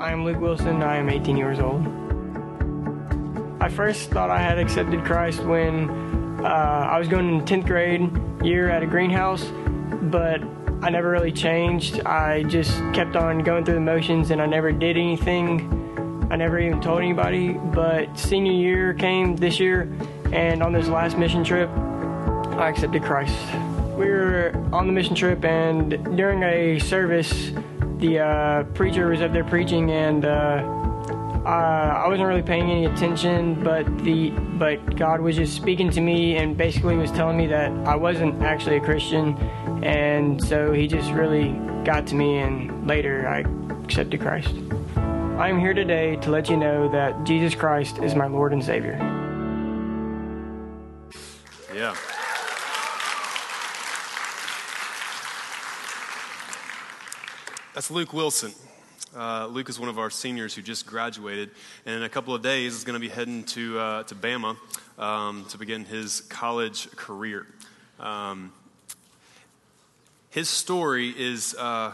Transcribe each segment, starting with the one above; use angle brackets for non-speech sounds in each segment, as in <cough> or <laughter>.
I am Luke Wilson. I am 18 years old. I first thought I had accepted Christ when uh, I was going in 10th grade year at a greenhouse, but I never really changed. I just kept on going through the motions and I never did anything. I never even told anybody. But senior year came this year, and on this last mission trip, I accepted Christ. We were on the mission trip, and during a service, the uh, preacher was up there preaching, and uh, I wasn't really paying any attention. But the but God was just speaking to me, and basically was telling me that I wasn't actually a Christian, and so He just really got to me. And later, I accepted Christ. I am here today to let you know that Jesus Christ is my Lord and Savior. Yeah. That's Luke Wilson. Uh, Luke is one of our seniors who just graduated, and in a couple of days is going to be heading to, uh, to Bama um, to begin his college career. Um, his story is, uh,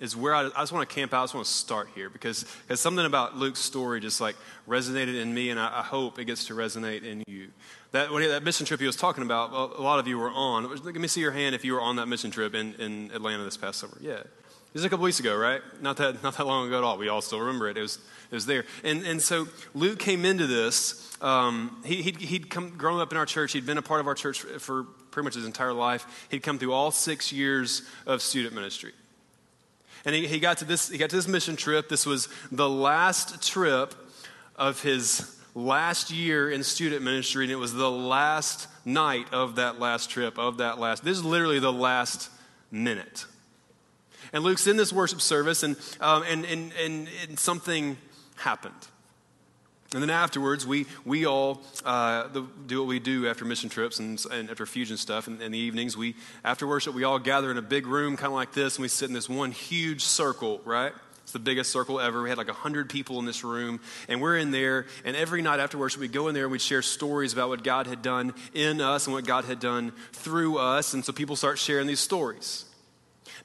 is where I, I just want to camp out. I just want to start here because there's something about Luke's story just like resonated in me, and I, I hope it gets to resonate in you. That, he, that mission trip he was talking about, a lot of you were on. Let me see your hand if you were on that mission trip in, in Atlanta this past summer. Yeah. This is a couple weeks ago, right? Not that, not that long ago at all. We all still remember it. It was, it was there. And, and so Luke came into this. Um, he, he'd, he'd come, grown up in our church. He'd been a part of our church for pretty much his entire life. He'd come through all six years of student ministry. And he, he, got to this, he got to this mission trip. This was the last trip of his last year in student ministry, and it was the last night of that last trip, of that last. This is literally the last minute. And Luke's in this worship service, and, um, and, and, and, and, something happened. And then afterwards, we, we all uh, the, do what we do after mission trips and, and after Fuge stuff. And in the evenings, we after worship, we all gather in a big room, kind of like this, and we sit in this one huge circle, right? It's the biggest circle ever. We had like 100 people in this room, and we're in there. And every night after worship, we'd go in there and we'd share stories about what God had done in us and what God had done through us. And so people start sharing these stories.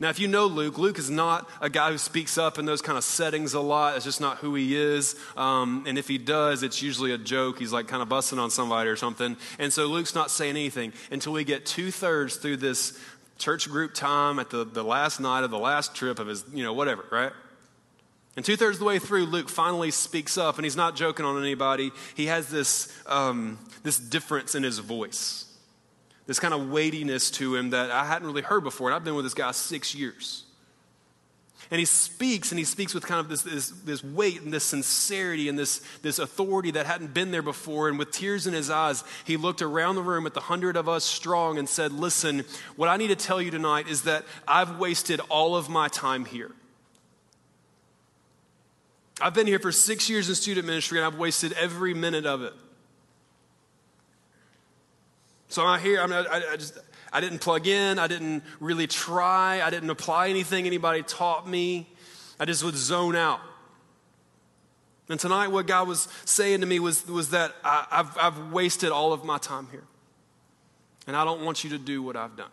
Now, if you know Luke, Luke is not a guy who speaks up in those kind of settings a lot. It's just not who he is. Um, and if he does, it's usually a joke. He's like kind of busting on somebody or something. And so Luke's not saying anything until we get two thirds through this church group time at the, the last night of the last trip of his, you know, whatever, right? And two thirds of the way through, Luke finally speaks up, and he's not joking on anybody. He has this, um, this difference in his voice this kind of weightiness to him that I hadn't really heard before. And I've been with this guy six years. And he speaks, and he speaks with kind of this, this, this, weight and this sincerity and this, this authority that hadn't been there before. And with tears in his eyes, he looked around the room at the hundred of us strong and said, Listen, what I need to tell you tonight is that I've wasted all of my time here. I've been here for six years in student ministry, and I've wasted every minute of it. So I'm here. I, mean, I, I just I didn't plug in. I didn't really try. I didn't apply anything anybody taught me. I just would zone out. And tonight, what God was saying to me was, was that I, I've, I've wasted all of my time here. And I don't want you to do what I've done.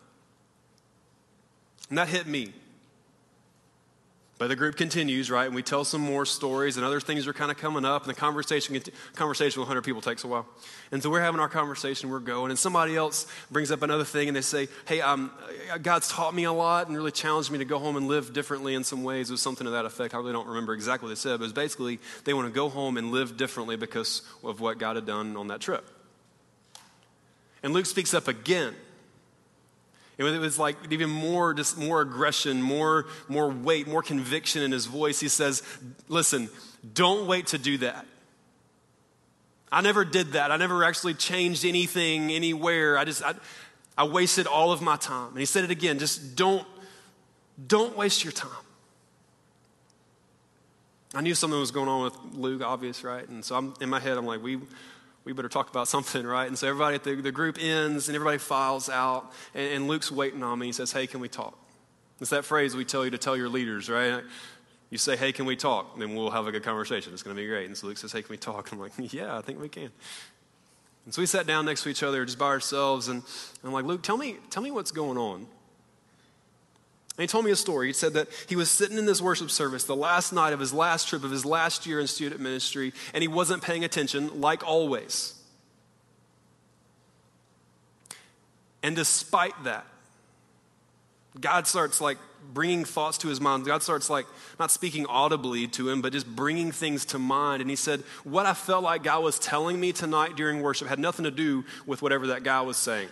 And that hit me. But the group continues, right? And we tell some more stories, and other things are kind of coming up. And the conversation, conversation with 100 people takes a while. And so we're having our conversation, we're going, and somebody else brings up another thing, and they say, Hey, um, God's taught me a lot and really challenged me to go home and live differently in some ways. It was something to that effect. I really don't remember exactly what they said, but it was basically they want to go home and live differently because of what God had done on that trip. And Luke speaks up again. It was like even more, just more aggression, more, more weight, more conviction in his voice. He says, Listen, don't wait to do that. I never did that. I never actually changed anything anywhere. I just, I, I wasted all of my time. And he said it again just don't, don't waste your time. I knew something was going on with Luke, obvious, right? And so I'm in my head, I'm like, we we better talk about something, right? And so everybody at the, the group ends and everybody files out. And, and Luke's waiting on me. He says, Hey, can we talk? It's that phrase we tell you to tell your leaders, right? You say, Hey, can we talk? Then we'll have a good conversation. It's going to be great. And so Luke says, Hey, can we talk? I'm like, Yeah, I think we can. And so we sat down next to each other just by ourselves. And I'm like, Luke, tell me, tell me what's going on. And he told me a story. He said that he was sitting in this worship service the last night of his last trip of his last year in student ministry, and he wasn't paying attention, like always. And despite that, God starts like bringing thoughts to his mind. God starts like not speaking audibly to him, but just bringing things to mind. And he said, What I felt like God was telling me tonight during worship had nothing to do with whatever that guy was saying.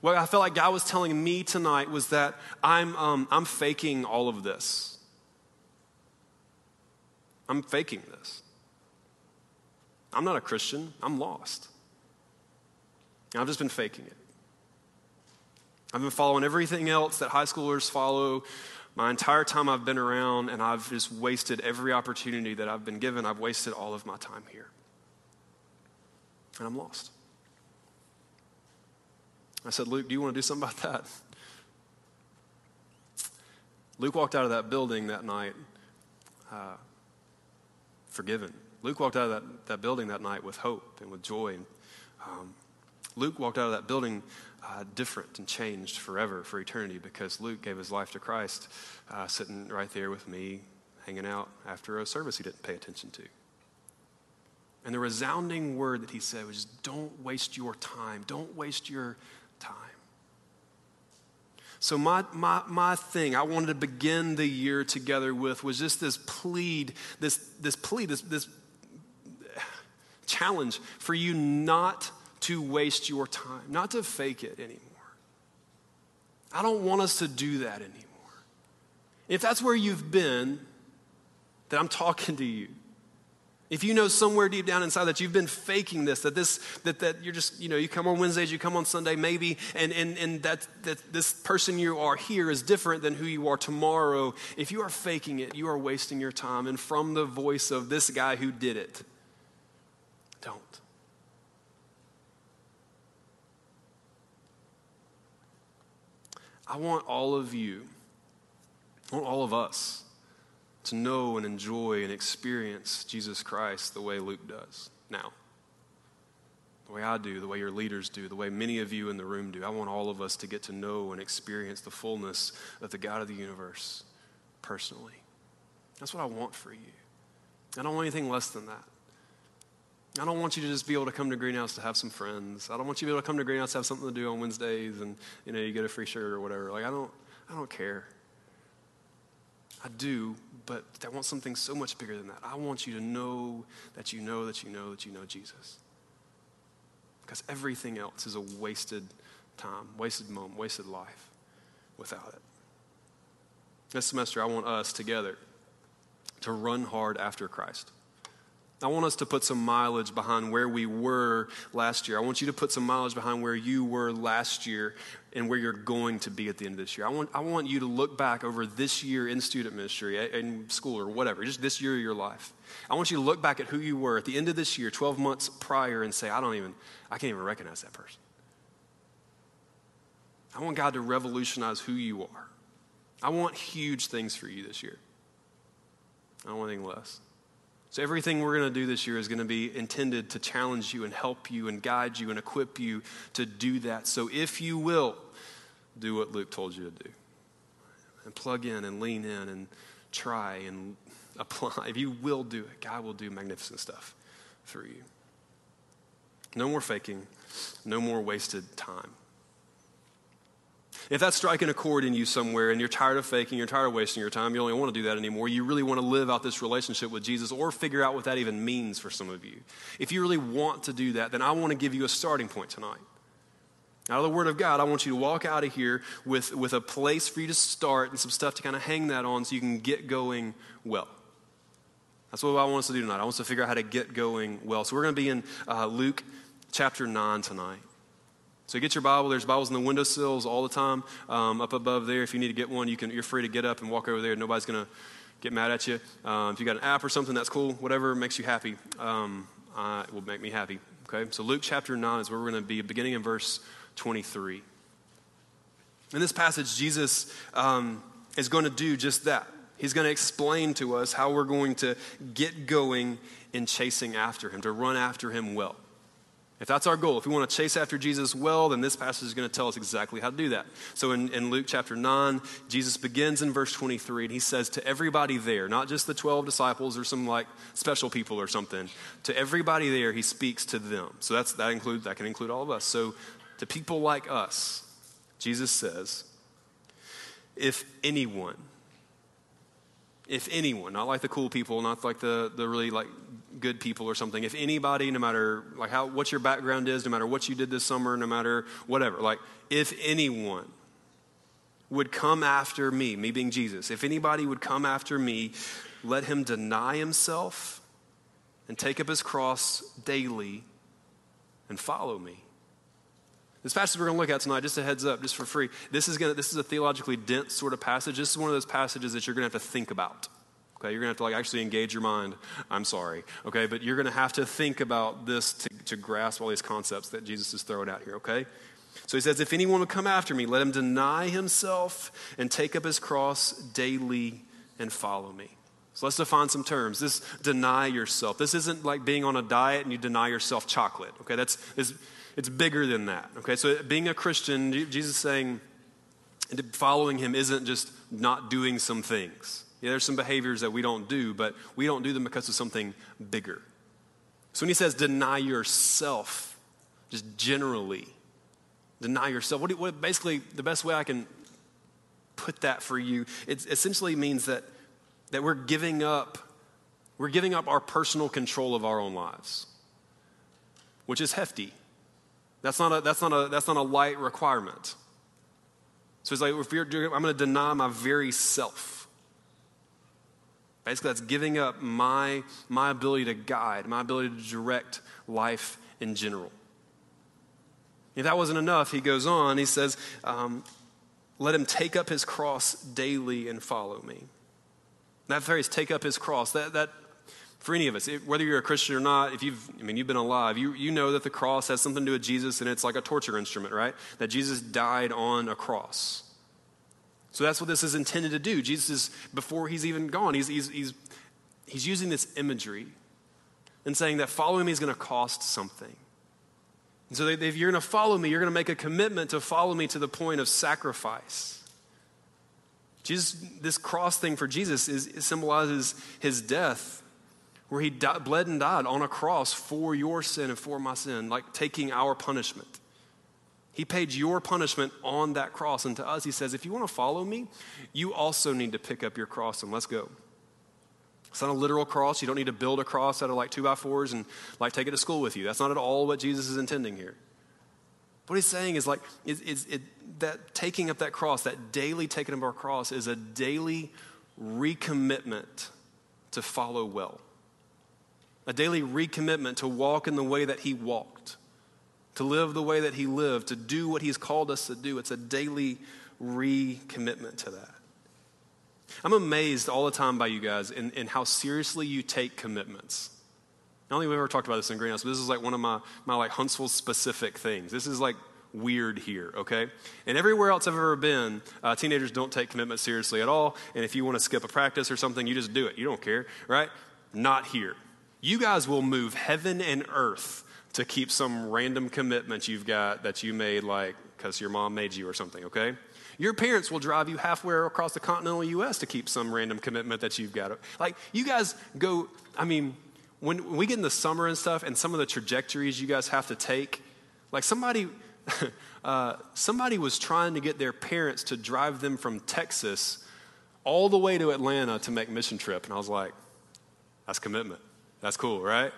What I felt like God was telling me tonight was that I'm, um, I'm faking all of this. I'm faking this. I'm not a Christian, I'm lost. I've just been faking it. I've been following everything else that high schoolers follow my entire time I've been around, and I've just wasted every opportunity that I've been given. I've wasted all of my time here. And I'm lost. I said, Luke, do you want to do something about that? Luke walked out of that building that night uh, forgiven. Luke walked out of that, that building that night with hope and with joy. Um, Luke walked out of that building uh, different and changed forever for eternity because Luke gave his life to Christ uh, sitting right there with me, hanging out after a service he didn't pay attention to. And the resounding word that he said was don't waste your time. Don't waste your time. So, my, my, my thing I wanted to begin the year together with was just this plead, this, this plea, this, this challenge for you not to waste your time, not to fake it anymore. I don't want us to do that anymore. If that's where you've been, then I'm talking to you. If you know somewhere deep down inside that you've been faking this, that this, that, that you're just, you know, you come on Wednesdays, you come on Sunday, maybe, and, and, and that, that this person you are here is different than who you are tomorrow. If you are faking it, you are wasting your time. And from the voice of this guy who did it, don't. I want all of you, I want all of us to know and enjoy and experience Jesus Christ the way Luke does now. The way I do, the way your leaders do, the way many of you in the room do. I want all of us to get to know and experience the fullness of the God of the universe personally. That's what I want for you. I don't want anything less than that. I don't want you to just be able to come to Greenhouse to have some friends. I don't want you to be able to come to Greenhouse to have something to do on Wednesdays and you know you get a free shirt or whatever. Like I don't I don't care. I do, but I want something so much bigger than that. I want you to know that you know that you know that you know Jesus. Because everything else is a wasted time, wasted moment, wasted life without it. This semester, I want us together to run hard after Christ. I want us to put some mileage behind where we were last year. I want you to put some mileage behind where you were last year and where you're going to be at the end of this year. I want, I want you to look back over this year in student ministry, eh, in school, or whatever, just this year of your life. I want you to look back at who you were at the end of this year, 12 months prior, and say, I don't even, I can't even recognize that person. I want God to revolutionize who you are. I want huge things for you this year. I don't want anything less. So, everything we're going to do this year is going to be intended to challenge you and help you and guide you and equip you to do that. So, if you will, do what Luke told you to do and plug in and lean in and try and <laughs> apply. If you will do it, God will do magnificent stuff through you. No more faking, no more wasted time. If that's striking a chord in you somewhere and you're tired of faking, you're tired of wasting your time, you don't want to do that anymore, you really want to live out this relationship with Jesus or figure out what that even means for some of you. If you really want to do that, then I want to give you a starting point tonight. Out of the Word of God, I want you to walk out of here with, with a place for you to start and some stuff to kind of hang that on so you can get going well. That's what I want us to do tonight. I want us to figure out how to get going well. So we're going to be in uh, Luke chapter 9 tonight. So get your Bible. There's Bibles in the windowsills all the time um, up above there. If you need to get one, you can, you're free to get up and walk over there. Nobody's going to get mad at you. Um, if you got an app or something, that's cool. Whatever makes you happy um, uh, will make me happy. Okay, so Luke chapter 9 is where we're going to be, beginning in verse 23. In this passage, Jesus um, is going to do just that. He's going to explain to us how we're going to get going in chasing after him, to run after him well. If that's our goal, if we want to chase after Jesus well, then this passage is going to tell us exactly how to do that. So in, in Luke chapter 9, Jesus begins in verse 23, and he says to everybody there, not just the 12 disciples or some like special people or something, to everybody there, he speaks to them. So that's, that, includes, that can include all of us. So to people like us, Jesus says, if anyone, if anyone, not like the cool people, not like the, the really like good people or something, if anybody, no matter like how what your background is, no matter what you did this summer, no matter whatever, like if anyone would come after me, me being Jesus, if anybody would come after me, let him deny himself and take up his cross daily and follow me. This passage we're going to look at tonight, just a heads up, just for free. This is, going to, this is a theologically dense sort of passage. This is one of those passages that you're going to have to think about. Okay, you're going to have to like actually engage your mind. I'm sorry. Okay, but you're going to have to think about this to, to grasp all these concepts that Jesus is throwing out here. Okay, so he says, if anyone would come after me, let him deny himself and take up his cross daily and follow me. So let's define some terms. This deny yourself. This isn't like being on a diet and you deny yourself chocolate. Okay, that's, that's it's bigger than that. Okay, so being a Christian, Jesus is saying following him isn't just not doing some things. Yeah, there's some behaviors that we don't do, but we don't do them because of something bigger. So when he says deny yourself, just generally, deny yourself, what, what basically the best way I can put that for you, it essentially means that, that we're giving up, we're giving up our personal control of our own lives, which is hefty. That's not a, that's not a, that's not a light requirement. So it's like, if you're, I'm going to deny my very self. Basically, that's giving up my, my ability to guide, my ability to direct life in general. If that wasn't enough, he goes on, he says, um, let him take up his cross daily and follow me. That phrase, take up his cross, that, that for any of us, whether you're a Christian or not, if you've, I mean, you've been alive, you, you know that the cross has something to do with Jesus and it's like a torture instrument, right? That Jesus died on a cross. So that's what this is intended to do. Jesus is, before he's even gone, he's, he's, he's, he's using this imagery and saying that following me is going to cost something. And so if you're going to follow me, you're going to make a commitment to follow me to the point of sacrifice. Jesus, this cross thing for Jesus is, symbolizes his death where he died, bled and died on a cross for your sin and for my sin, like taking our punishment. He paid your punishment on that cross. And to us, he says, if you want to follow me, you also need to pick up your cross and let's go. It's not a literal cross. You don't need to build a cross out of like two by fours and like take it to school with you. That's not at all what Jesus is intending here. What he's saying is like, is, is it, that taking up that cross, that daily taking up our cross, is a daily recommitment to follow well a daily recommitment to walk in the way that he walked, to live the way that he lived, to do what he's called us to do. It's a daily recommitment to that. I'm amazed all the time by you guys in, in how seriously you take commitments. I don't only have ever talked about this in Greenhouse, but this is like one of my, my like Huntsville specific things. This is like weird here, okay? And everywhere else I've ever been, uh, teenagers don't take commitment seriously at all. And if you want to skip a practice or something, you just do it. You don't care, right? Not here. You guys will move heaven and earth to keep some random commitment you've got that you made, like because your mom made you or something, okay? Your parents will drive you halfway across the continental U.S. to keep some random commitment that you've got. Like, you guys go, I mean, when we get in the summer and stuff, and some of the trajectories you guys have to take, like somebody, <laughs> uh, somebody was trying to get their parents to drive them from Texas all the way to Atlanta to make mission trip, and I was like, that's commitment. That's cool, right?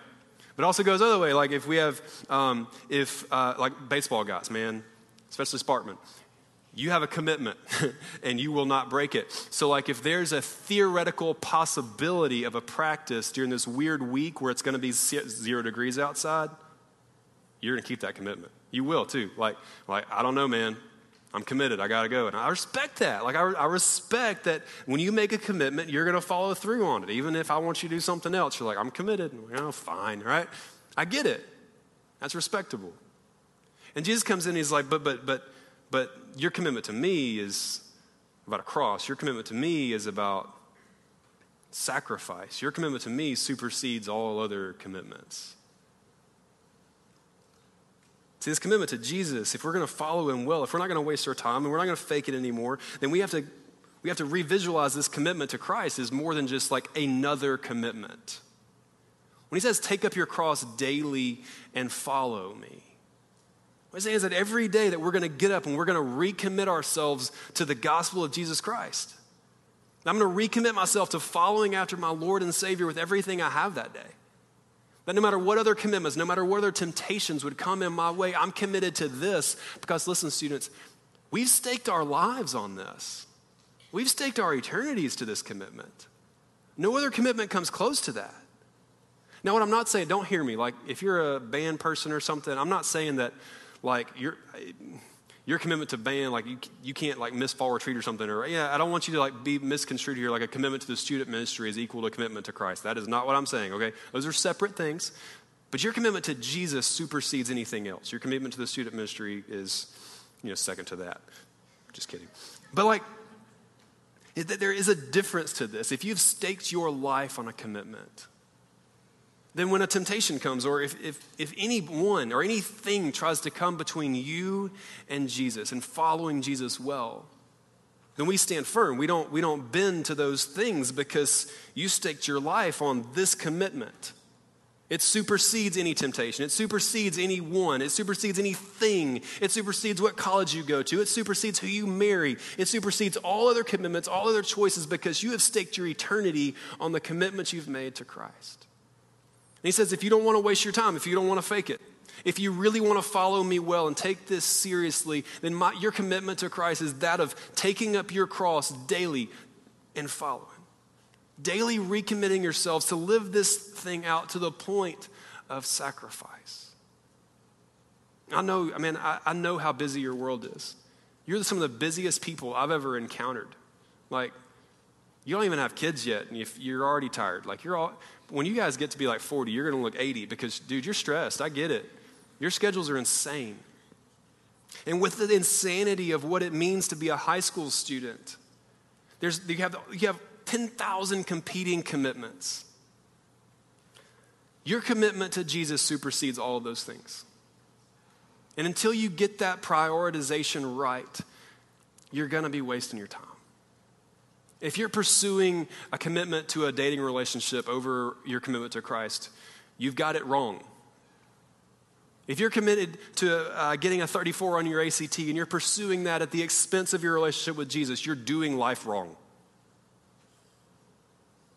But it also goes the other way. Like if we have, um, if uh, like baseball guys, man, especially Sparkman, you have a commitment <laughs> and you will not break it. So, like, if there's a theoretical possibility of a practice during this weird week where it's going to be zero degrees outside, you're going to keep that commitment. You will too. Like, like I don't know, man. I'm committed. I got to go. And I respect that. Like, I, I respect that when you make a commitment, you're going to follow through on it. Even if I want you to do something else, you're like, I'm committed. You know, fine, right? I get it. That's respectable. And Jesus comes in, he's like, but, but, but, but your commitment to me is about a cross. Your commitment to me is about sacrifice. Your commitment to me supersedes all other commitments. See, this commitment to Jesus, if we're going to follow him well, if we're not going to waste our time and we're not going to fake it anymore, then we have to we have to revisualize this commitment to Christ as more than just like another commitment. When he says, take up your cross daily and follow me, what he's saying is that every day that we're going to get up and we're going to recommit ourselves to the gospel of Jesus Christ. I'm going to recommit myself to following after my Lord and Savior with everything I have that day. That no matter what other commitments, no matter what other temptations would come in my way, I'm committed to this because, listen, students, we've staked our lives on this. We've staked our eternities to this commitment. No other commitment comes close to that. Now, what I'm not saying, don't hear me. Like, if you're a band person or something, I'm not saying that, like, your your commitment to band, like, you, you can't, like, miss fall retreat or something. Or, yeah, I don't want you to, like, be misconstrued here. Like, a commitment to the student ministry is equal to commitment to Christ. That is not what I'm saying, okay? Those are separate things. But your commitment to Jesus supersedes anything else. Your commitment to the student ministry is, you know, second to that. Just kidding. But, like, there is a difference to this. If you've staked your life on a commitment, then when a temptation comes, or if, if, if anyone or anything tries to come between you and Jesus and following Jesus well, then we stand firm. We don't, we don't bend to those things because you staked your life on this commitment. It supersedes any temptation. It supersedes anyone. It supersedes anything. It supersedes what college you go to. It supersedes who you marry. It supersedes all other commitments, all other choices, because you have staked your eternity on the commitments you've made to Christ. And he says, if you don't want to waste your time, if you don't want to fake it, if you really want to follow me well and take this seriously, then my, your commitment to Christ is that of taking up your cross daily and following daily recommitting yourselves to live this thing out to the point of sacrifice. I know, I mean, I, I know how busy your world is. You're some of the busiest people I've ever encountered. Like, you don't even have kids yet, and you're already tired. Like, you're all, when you guys get to be like 40, you're going to look 80 because, dude, you're stressed. I get it. Your schedules are insane. And with the insanity of what it means to be a high school student, there's, you, have, you have 10,000 competing commitments. Your commitment to Jesus supersedes all of those things. And until you get that prioritization right, you're going to be wasting your time. If you're pursuing a commitment to a dating relationship over your commitment to Christ, you've got it wrong. If you're committed to uh, getting a 34 on your ACT and you're pursuing that at the expense of your relationship with Jesus, you're doing life wrong.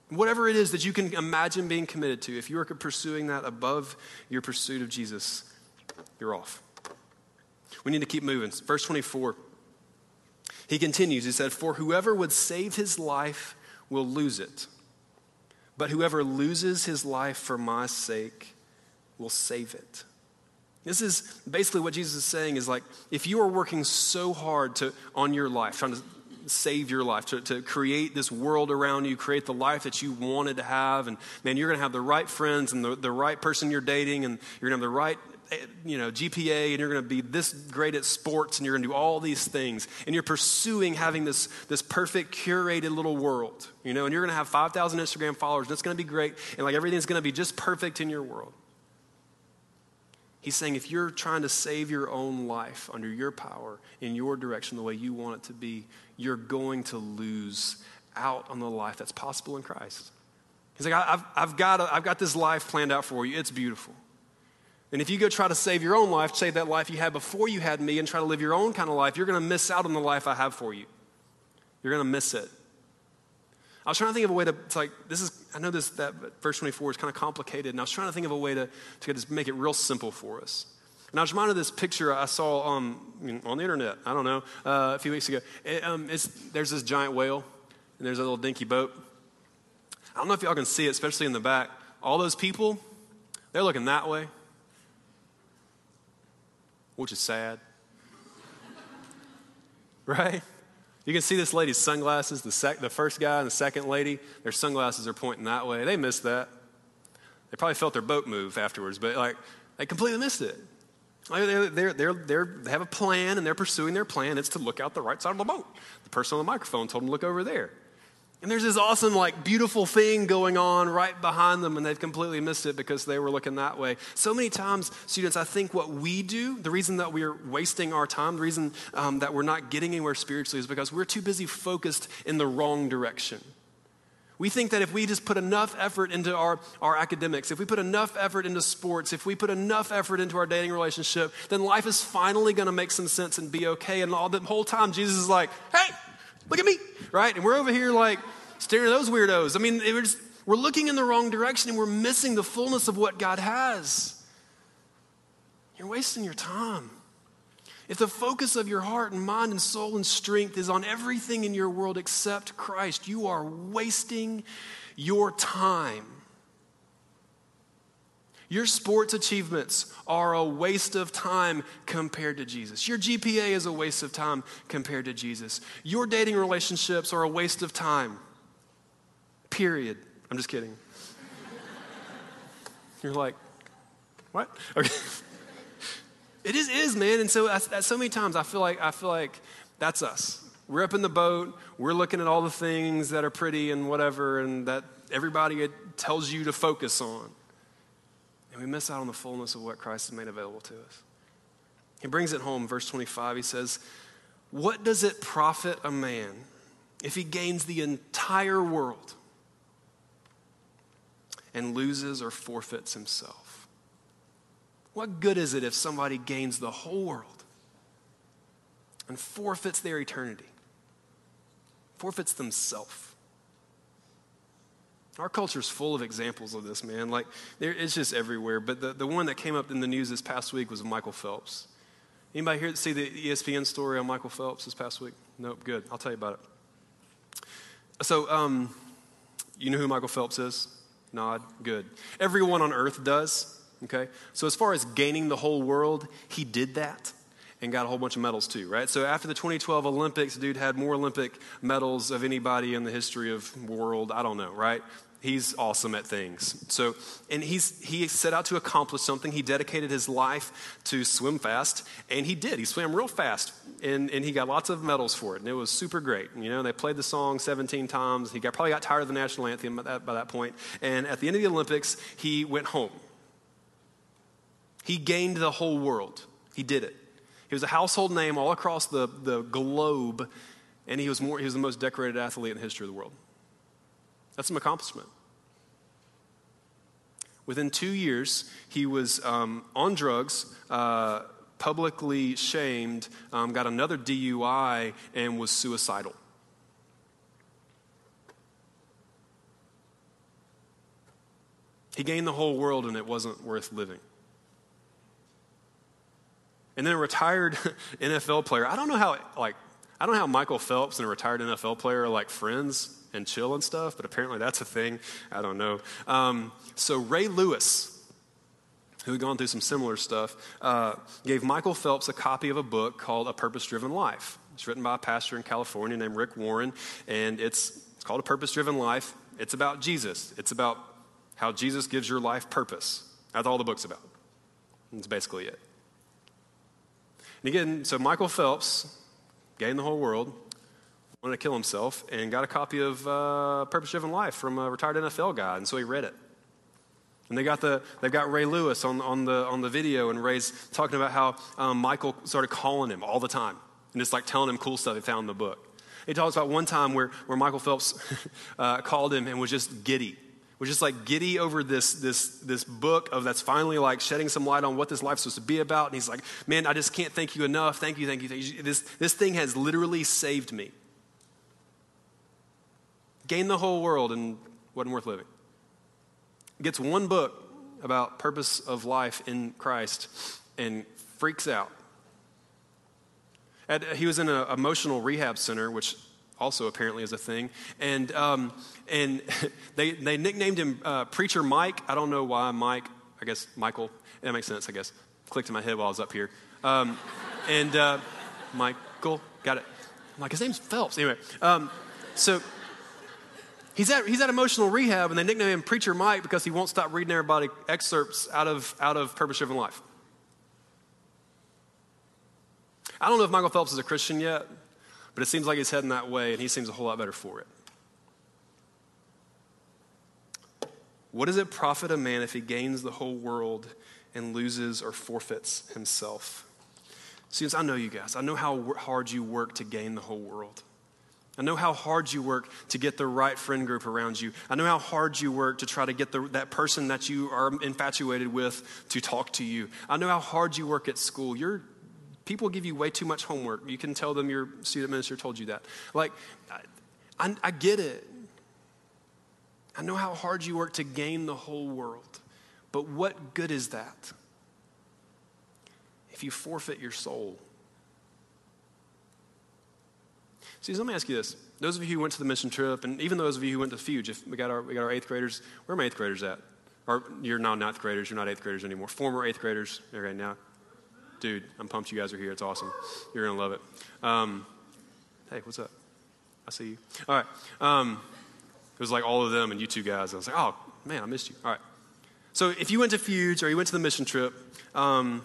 Whatever it is that you can imagine being committed to, if you are pursuing that above your pursuit of Jesus, you're off. We need to keep moving. Verse 24. He continues, he said, For whoever would save his life will lose it, but whoever loses his life for my sake will save it. This is basically what Jesus is saying is like, if you are working so hard to, on your life, trying to save your life, to, to create this world around you, create the life that you wanted to have. And man, you're going to have the right friends and the, the right person you're dating, and you're going to have the right Eh, you know, GPA, and you're going to be this great at sports, and you're going to do all these things. And you're pursuing having this, this perfect, curated little world, you know, and you're going to have 5,000 Instagram followers, and it's going to be great, and like everything's going to be just perfect in your world. He's saying if you're trying to save your own life under your power, in your direction, the way you want it to be, you're going to lose out on the life that's possible in Christ. He's like, I've, I've, got a, I've got this life planned out for you. It's beautiful. And if you go try to save your own life, save that life you had before you had me, and try to live your own kind of life, you're going to miss out on the life I have for you. You're going to miss it. I was trying to think of a way to, it's like, this is, I know this, that verse 24 is kind of complicated, and I was trying to think of a way to, to just make it real simple for us. And I was reminded of this picture I saw um, on the internet, I don't know, uh, a few weeks ago. It, um, there's this giant whale, and there's a little dinky boat. I don't know if y'all can see it, especially in the back. All those people, they're looking that way, which is sad. <laughs> right? You can see this lady's sunglasses, the, sec- the first guy and the second lady, their sunglasses are pointing that way. They missed that. They probably felt their boat move afterwards, but like, they completely missed it. They're, they're, they're, they're, they have a plan and they're pursuing their plan. It's to look out the right side of the boat. The person on the microphone told them to look over there. And there's this awesome, like, beautiful thing going on right behind them, and they've completely missed it because they were looking that way. So many times, students, I think what we do, the reason that we're wasting our time, the reason um, that we're not getting anywhere spiritually is because we're too busy focused in the wrong direction. We think that if we just put enough effort into our, our academics, if we put enough effort into sports, if we put enough effort into our dating relationship, then life is finally going to make some sense and be okay. And all the whole time, Jesus is like, hey, look at me, right? And we're over here like staring at those weirdos. I mean, we're, we're looking in the wrong direction and we're missing the fullness of what God has. You're wasting your time. If the focus of your heart and mind and soul and strength is on everything in your world except Christ, you are wasting your time. Your sports achievements are a waste of time compared to Jesus. Your GPA is a waste of time compared to Jesus. Your dating relationships are a waste of time. Period. I'm just kidding. <laughs> You're like, what? Okay. <laughs> It is, is man. And so, so many times, I feel like I feel like that's us. We're up in the boat. We're looking at all the things that are pretty and whatever, and that everybody tells you to focus on. And we miss out on the fullness of what Christ has made available to us. He brings it home, verse 25. He says, What does it profit a man if he gains the entire world and loses or forfeits himself? What good is it if somebody gains the whole world and forfeits their eternity, forfeits themselves? Our culture is full of examples of this, man. Like, there, it's just everywhere. But the, the one that came up in the news this past week was Michael Phelps. Anybody here see the ESPN story on Michael Phelps this past week? Nope, good. I'll tell you about it. So, um, you know who Michael Phelps is? Nod. Good. Everyone on earth does. Okay? So, as far as gaining the whole world, he did that and got a whole bunch of medals too, right? So after the 2012 Olympics, dude had more Olympic medals of anybody in the history of world. I don't know, right? He's awesome at things. So, and he's he set out to accomplish something. He dedicated his life to swim fast, and he did. He swam real fast, and, and he got lots of medals for it, and it was super great. You know, they played the song 17 times. He got, probably got tired of the national anthem by that, by that point, and at the end of the Olympics, he went home. He gained the whole world. He did it. He was a household name all across the, the globe, and he was, more, he was the most decorated athlete in the history of the world. That's an accomplishment. Within two years, he was um, on drugs, uh, publicly shamed, um, got another DUI, and was suicidal. He gained the whole world, and it wasn't worth living. And then a retired <laughs> NFL player. I don't know how, like, I don't know how Michael Phelps and a retired NFL player are like friends and chill and stuff, but apparently that's a thing. I don't know. Um, so Ray Lewis, who had gone through some similar stuff, uh, gave Michael Phelps a copy of a book called A Purpose Driven Life. It's written by a pastor in California named Rick Warren, and it's, it's called A Purpose Driven Life. It's about Jesus, it's about how Jesus gives your life purpose. That's all the book's about. That's basically it. And again, so Michael Phelps gained the whole world, wanted to kill himself, and got a copy of uh, Purpose Driven Life from a retired NFL guy, and so he read it. And they got the, they've got Ray Lewis on, on, the, on the video, and Ray's talking about how um, Michael started calling him all the time and just like telling him cool stuff he found in the book. He talks about one time where, where Michael Phelps <laughs> uh, called him and was just giddy was just like giddy over this, this, this book of that's finally like shedding some light on what this life's supposed to be about. And he's like, man, I just can't thank you enough. Thank you, thank you, thank you. This, this thing has literally saved me. Gained the whole world and wasn't worth living. Gets one book about purpose of life in Christ and freaks out. At, he was in an emotional rehab center, which also apparently is a thing. And, um, and <laughs> they, they nicknamed him uh, Preacher Mike. I don't know why Mike. I guess Michael. That makes sense, I guess. Clicked in my head while I was up here. Um, and uh, Michael, got it. I'm like, his name's Phelps. Anyway, um, so he's at, he's at emotional rehab, and they nickname him Preacher Mike because he won't stop reading everybody excerpts out of, out of Purpose Driven Life. I don't know if Michael Phelps is a Christian yet. But it seems like he's heading that way, and he seems a whole lot better for it. What does it profit a man if he gains the whole world and loses or forfeits himself? Students, I know you guys. I know how hard you work to gain the whole world. I know how hard you work to get the right friend group around you. I know how hard you work to try to get the, that person that you are infatuated with to talk to you. I know how hard you work at school. Your people give you way too much homework. You can tell them your student minister told you that. Like, I, I, I get it. I know how hard you work to gain the whole world. But what good is that if you forfeit your soul? See, let me ask you this. Those of you who went to the mission trip, and even those of you who went to Fuge, if we got our, we got our eighth graders, where are my eighth graders at? Or you're now ninth graders, you're not eighth graders anymore. Former eighth graders, okay, now. Dude, I'm pumped you guys are here. It's awesome. You're going to love it. Um, hey, what's up? I see you. All right. Um, it was like all of them and you two guys. I was like, oh, man, I missed you. All right. So if you went to Fuge or you went to the mission trip, um,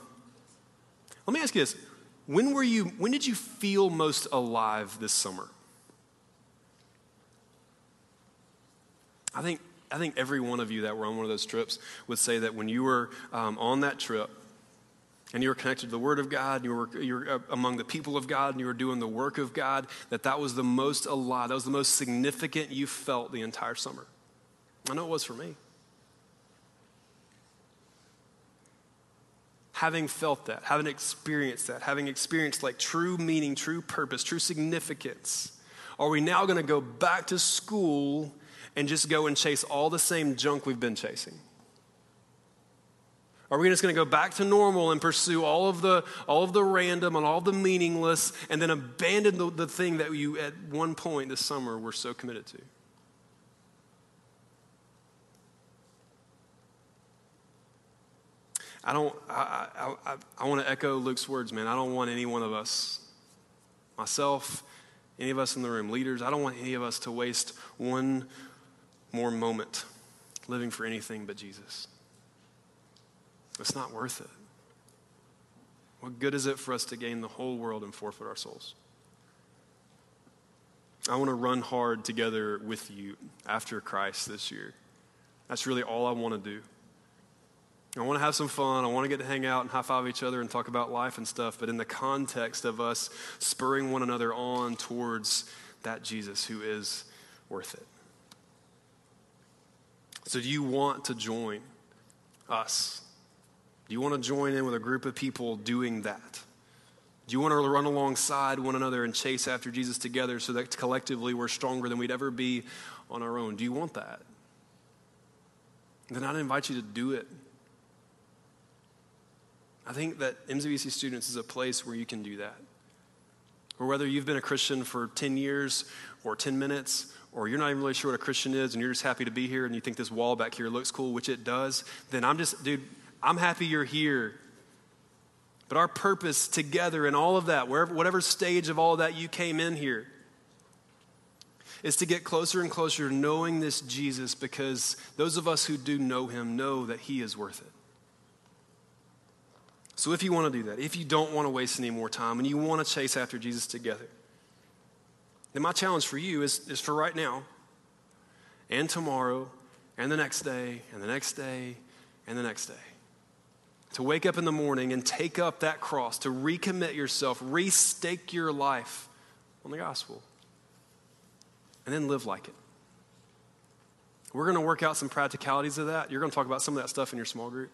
let me ask you this. When were you, when did you feel most alive this summer? I think, I think every one of you that were on one of those trips would say that when you were um, on that trip and you were connected to the Word of God, you were, you were uh, among the people of God, and you were doing the work of God, that that was the most alive, that was the most significant you felt the entire summer. I know it was for me. having felt that, having experienced that, having experienced like true meaning, true purpose, true significance, are we now going to go back to school and just go and chase all the same junk we've been chasing? Are we just going to go back to normal and pursue all of the, all of the random and all the meaningless and then abandon the, the thing that you at one point this summer were so committed to? I don't, I, I, I, I want to echo Luke's words, man. I don't want any one of us, myself, any of us in the room, leaders, I don't want any of us to waste one more moment living for anything but Jesus. It's not worth it. What good is it for us to gain the whole world and forfeit our souls? I want to run hard together with you after Christ this year. That's really all I want to do. I want to have some fun. I want to get to hang out and high five each other and talk about life and stuff, but in the context of us spurring one another on towards that Jesus who is worth it. So, do you want to join us? Do you want to join in with a group of people doing that? Do you want to run alongside one another and chase after Jesus together so that collectively we're stronger than we'd ever be on our own? Do you want that? Then I'd invite you to do it I think that MZBC Students is a place where you can do that. Or whether you've been a Christian for 10 years or 10 minutes, or you're not even really sure what a Christian is and you're just happy to be here and you think this wall back here looks cool, which it does, then I'm just, dude, I'm happy you're here. But our purpose together in all of that, wherever, whatever stage of all of that you came in here, is to get closer and closer to knowing this Jesus because those of us who do know him know that he is worth it. So, if you want to do that, if you don't want to waste any more time and you want to chase after Jesus together, then my challenge for you is, is for right now and tomorrow and the next day and the next day and the next day. To wake up in the morning and take up that cross, to recommit yourself, restake your life on the gospel, and then live like it. We're going to work out some practicalities of that. You're going to talk about some of that stuff in your small group.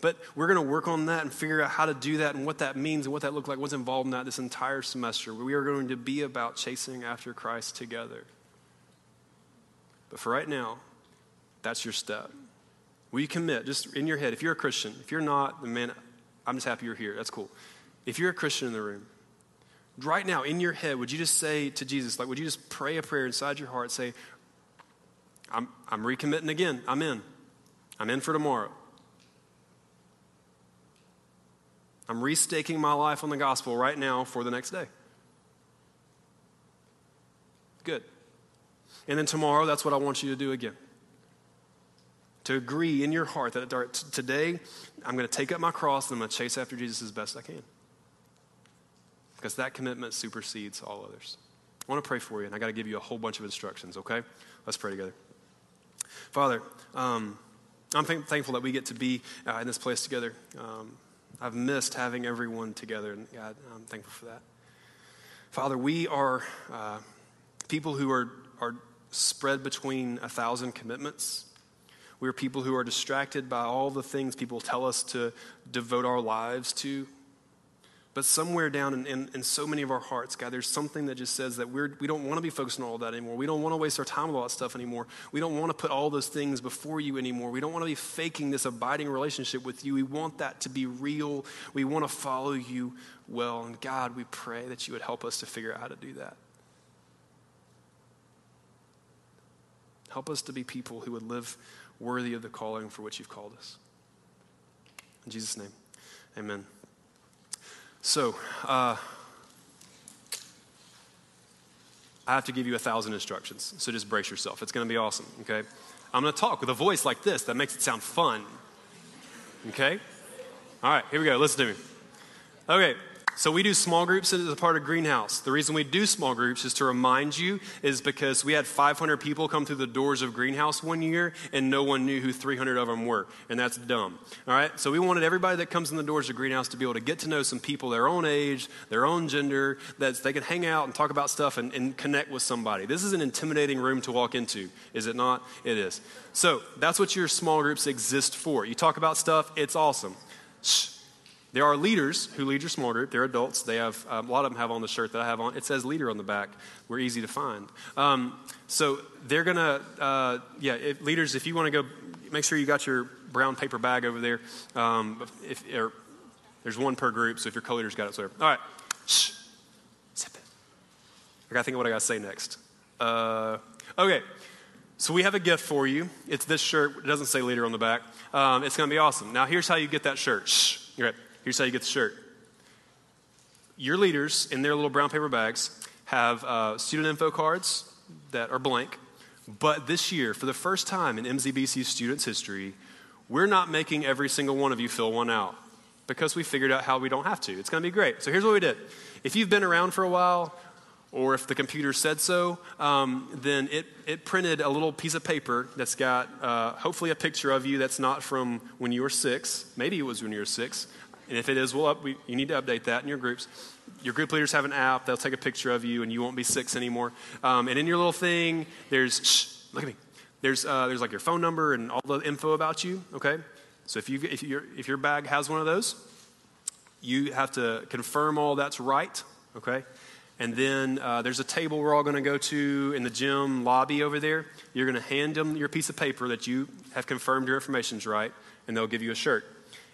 But we're going to work on that and figure out how to do that and what that means and what that looked like, what's involved in that this entire semester. We are going to be about chasing after Christ together. But for right now, that's your step. Will you commit, just in your head, if you're a Christian, if you're not, then man, I'm just happy you're here. That's cool. If you're a Christian in the room, right now, in your head, would you just say to Jesus, like, would you just pray a prayer inside your heart, say, I'm, I'm recommitting again. I'm in. I'm in for tomorrow. I'm restaking my life on the gospel right now for the next day. Good. And then tomorrow, that's what I want you to do again. To agree in your heart that today I'm going to take up my cross and I'm going to chase after Jesus as best I can. Because that commitment supersedes all others. I want to pray for you, and I got to give you a whole bunch of instructions, okay? Let's pray together. Father, um, I'm th- thankful that we get to be uh, in this place together. Um, I've missed having everyone together, and God, I'm thankful for that. Father, we are uh, people who are, are spread between a thousand commitments. We are people who are distracted by all the things people tell us to devote our lives to. But somewhere down in, in, in, so many of our hearts, God, there's something that just says that we're, we don't want to be focused on all that anymore. We don't want to waste our time with all that stuff anymore. We don't want to put all those things before you anymore. We don't want to be faking this abiding relationship with you. We want that to be real. We want to follow you well. And God, we pray that you would help us to figure out how to do that. Help us to be people who would live worthy of the calling for which you've called us. In Jesus' name, amen. So, uh, I have to give you a thousand instructions, so just brace yourself. It's going to be awesome, okay? I'm going to talk with a voice like this that makes it sound fun, okay? All right, here we go. Listen to me. Okay, so we do small groups as a part of Greenhouse. The reason we do small groups is to remind you is because we had 500 people come through the doors of Greenhouse one year and no one knew who 300 of them were, and that's dumb. All right? So we wanted everybody that comes in the doors of Greenhouse to be able to get to know some people their own age, their own gender, that they can hang out and talk about stuff and, and connect with somebody. This is an intimidating room to walk into, is it not? It is. So that's what your small groups exist for. You talk about stuff, it's awesome. Shh there are leaders who lead your small group. They're adults. They have um, a lot of them have on the shirt that I have on. It says leader on the back. We're easy to find. Um, so they're gonna, uh, yeah, if, leaders. If you want to go, make sure you got your brown paper bag over there. Um, if or, there's one per group, so if your co-leader's got it, so all right, shh, zip it. I gotta think of what I gotta say next. Uh, okay. So we have a gift for you. It's this shirt. It doesn't say leader on the back. Um, it's going to be awesome. Now, here's how you get that shirt. Shh. You're right. Here's how you get the shirt. Your leaders, in their little brown paper bags, have uh, student info cards that are blank. But this year, for the first time in MZBC students' history, we're not making every single one of you fill one out because we figured out how we don't have to. It's going to be great. So here's what we did. If you've been around for a while, or if the computer said so, um, then it, it printed a little piece of paper that's got uh, hopefully a picture of you that's not from when you were six. Maybe it was when you were six. And if it is, well, up, we, you need to update that in your groups. Your group leaders have an app. They'll take a picture of you, and you won't be six anymore. Um, and in your little thing, there's, shh, look at me. There's, uh, there's like your phone number and all the info about you, okay? So if, you, if, your, if your bag has one of those, you have to confirm all that's right, okay? And then uh, there's a table we're all going to go to in the gym lobby over there. You're going to hand them your piece of paper that you have confirmed your information's right, and they'll give you a shirt.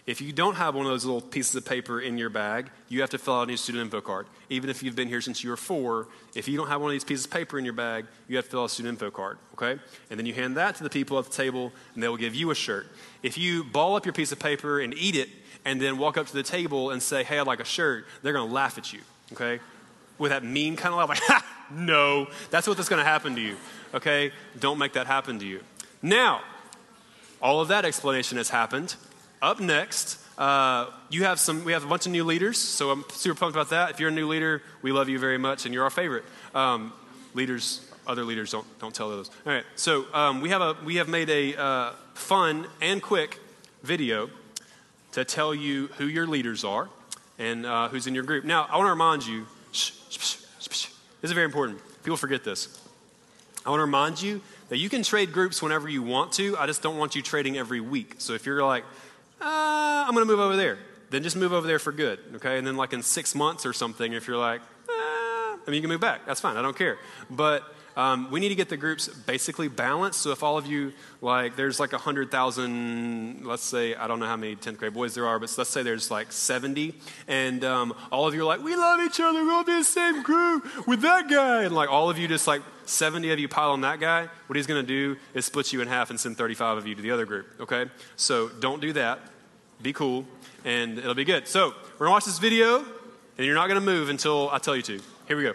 If you don't have one of those little pieces of paper in your bag, you have to fill out a new student info card. Even if you've been here since you were four, if you don't have one of these pieces of paper in your bag, you have to fill out a student info card, okay? And then you hand that to the people at the table, and they will give you a shirt. If you ball up your piece of paper and eat it, and then walk up to the table and say, hey, I'd like a shirt, they're gonna laugh at you, okay? With that mean kind of laugh, like, <laughs> ha, no. That's what's gonna happen to you, okay? Don't make that happen to you. Now, all of that explanation has happened. Up next, uh, you have some. We have a bunch of new leaders, so I'm super pumped about that. If you're a new leader, we love you very much, and you're our favorite. Um, leaders, other leaders don't don't tell those. All right, so um, we have a we have made a uh, fun and quick video to tell you who your leaders are and uh, who's in your group. Now, I want to remind you. This is very important. People forget this. I want to remind you that you can trade groups whenever you want to. I just don't want you trading every week. So if you're like, uh, I'm going to move over there. Then just move over there for good, okay? And then, like in six months or something, if you're like, uh, I mean, you can move back. That's fine. I don't care. But um, we need to get the groups basically balanced. So if all of you, like, there's like 100,000, let's say, I don't know how many 10th grade boys there are, but let's say there's like 70, and um, all of you are like, we love each other, we'll be the same group with that guy. And like all of you just like 70 of you pile on that guy, what he's going to do is split you in half and send 35 of you to the other group, okay? So don't do that. Be cool, and it'll be good. So we're going to watch this video, and you're not going to move until I tell you to. Here we go.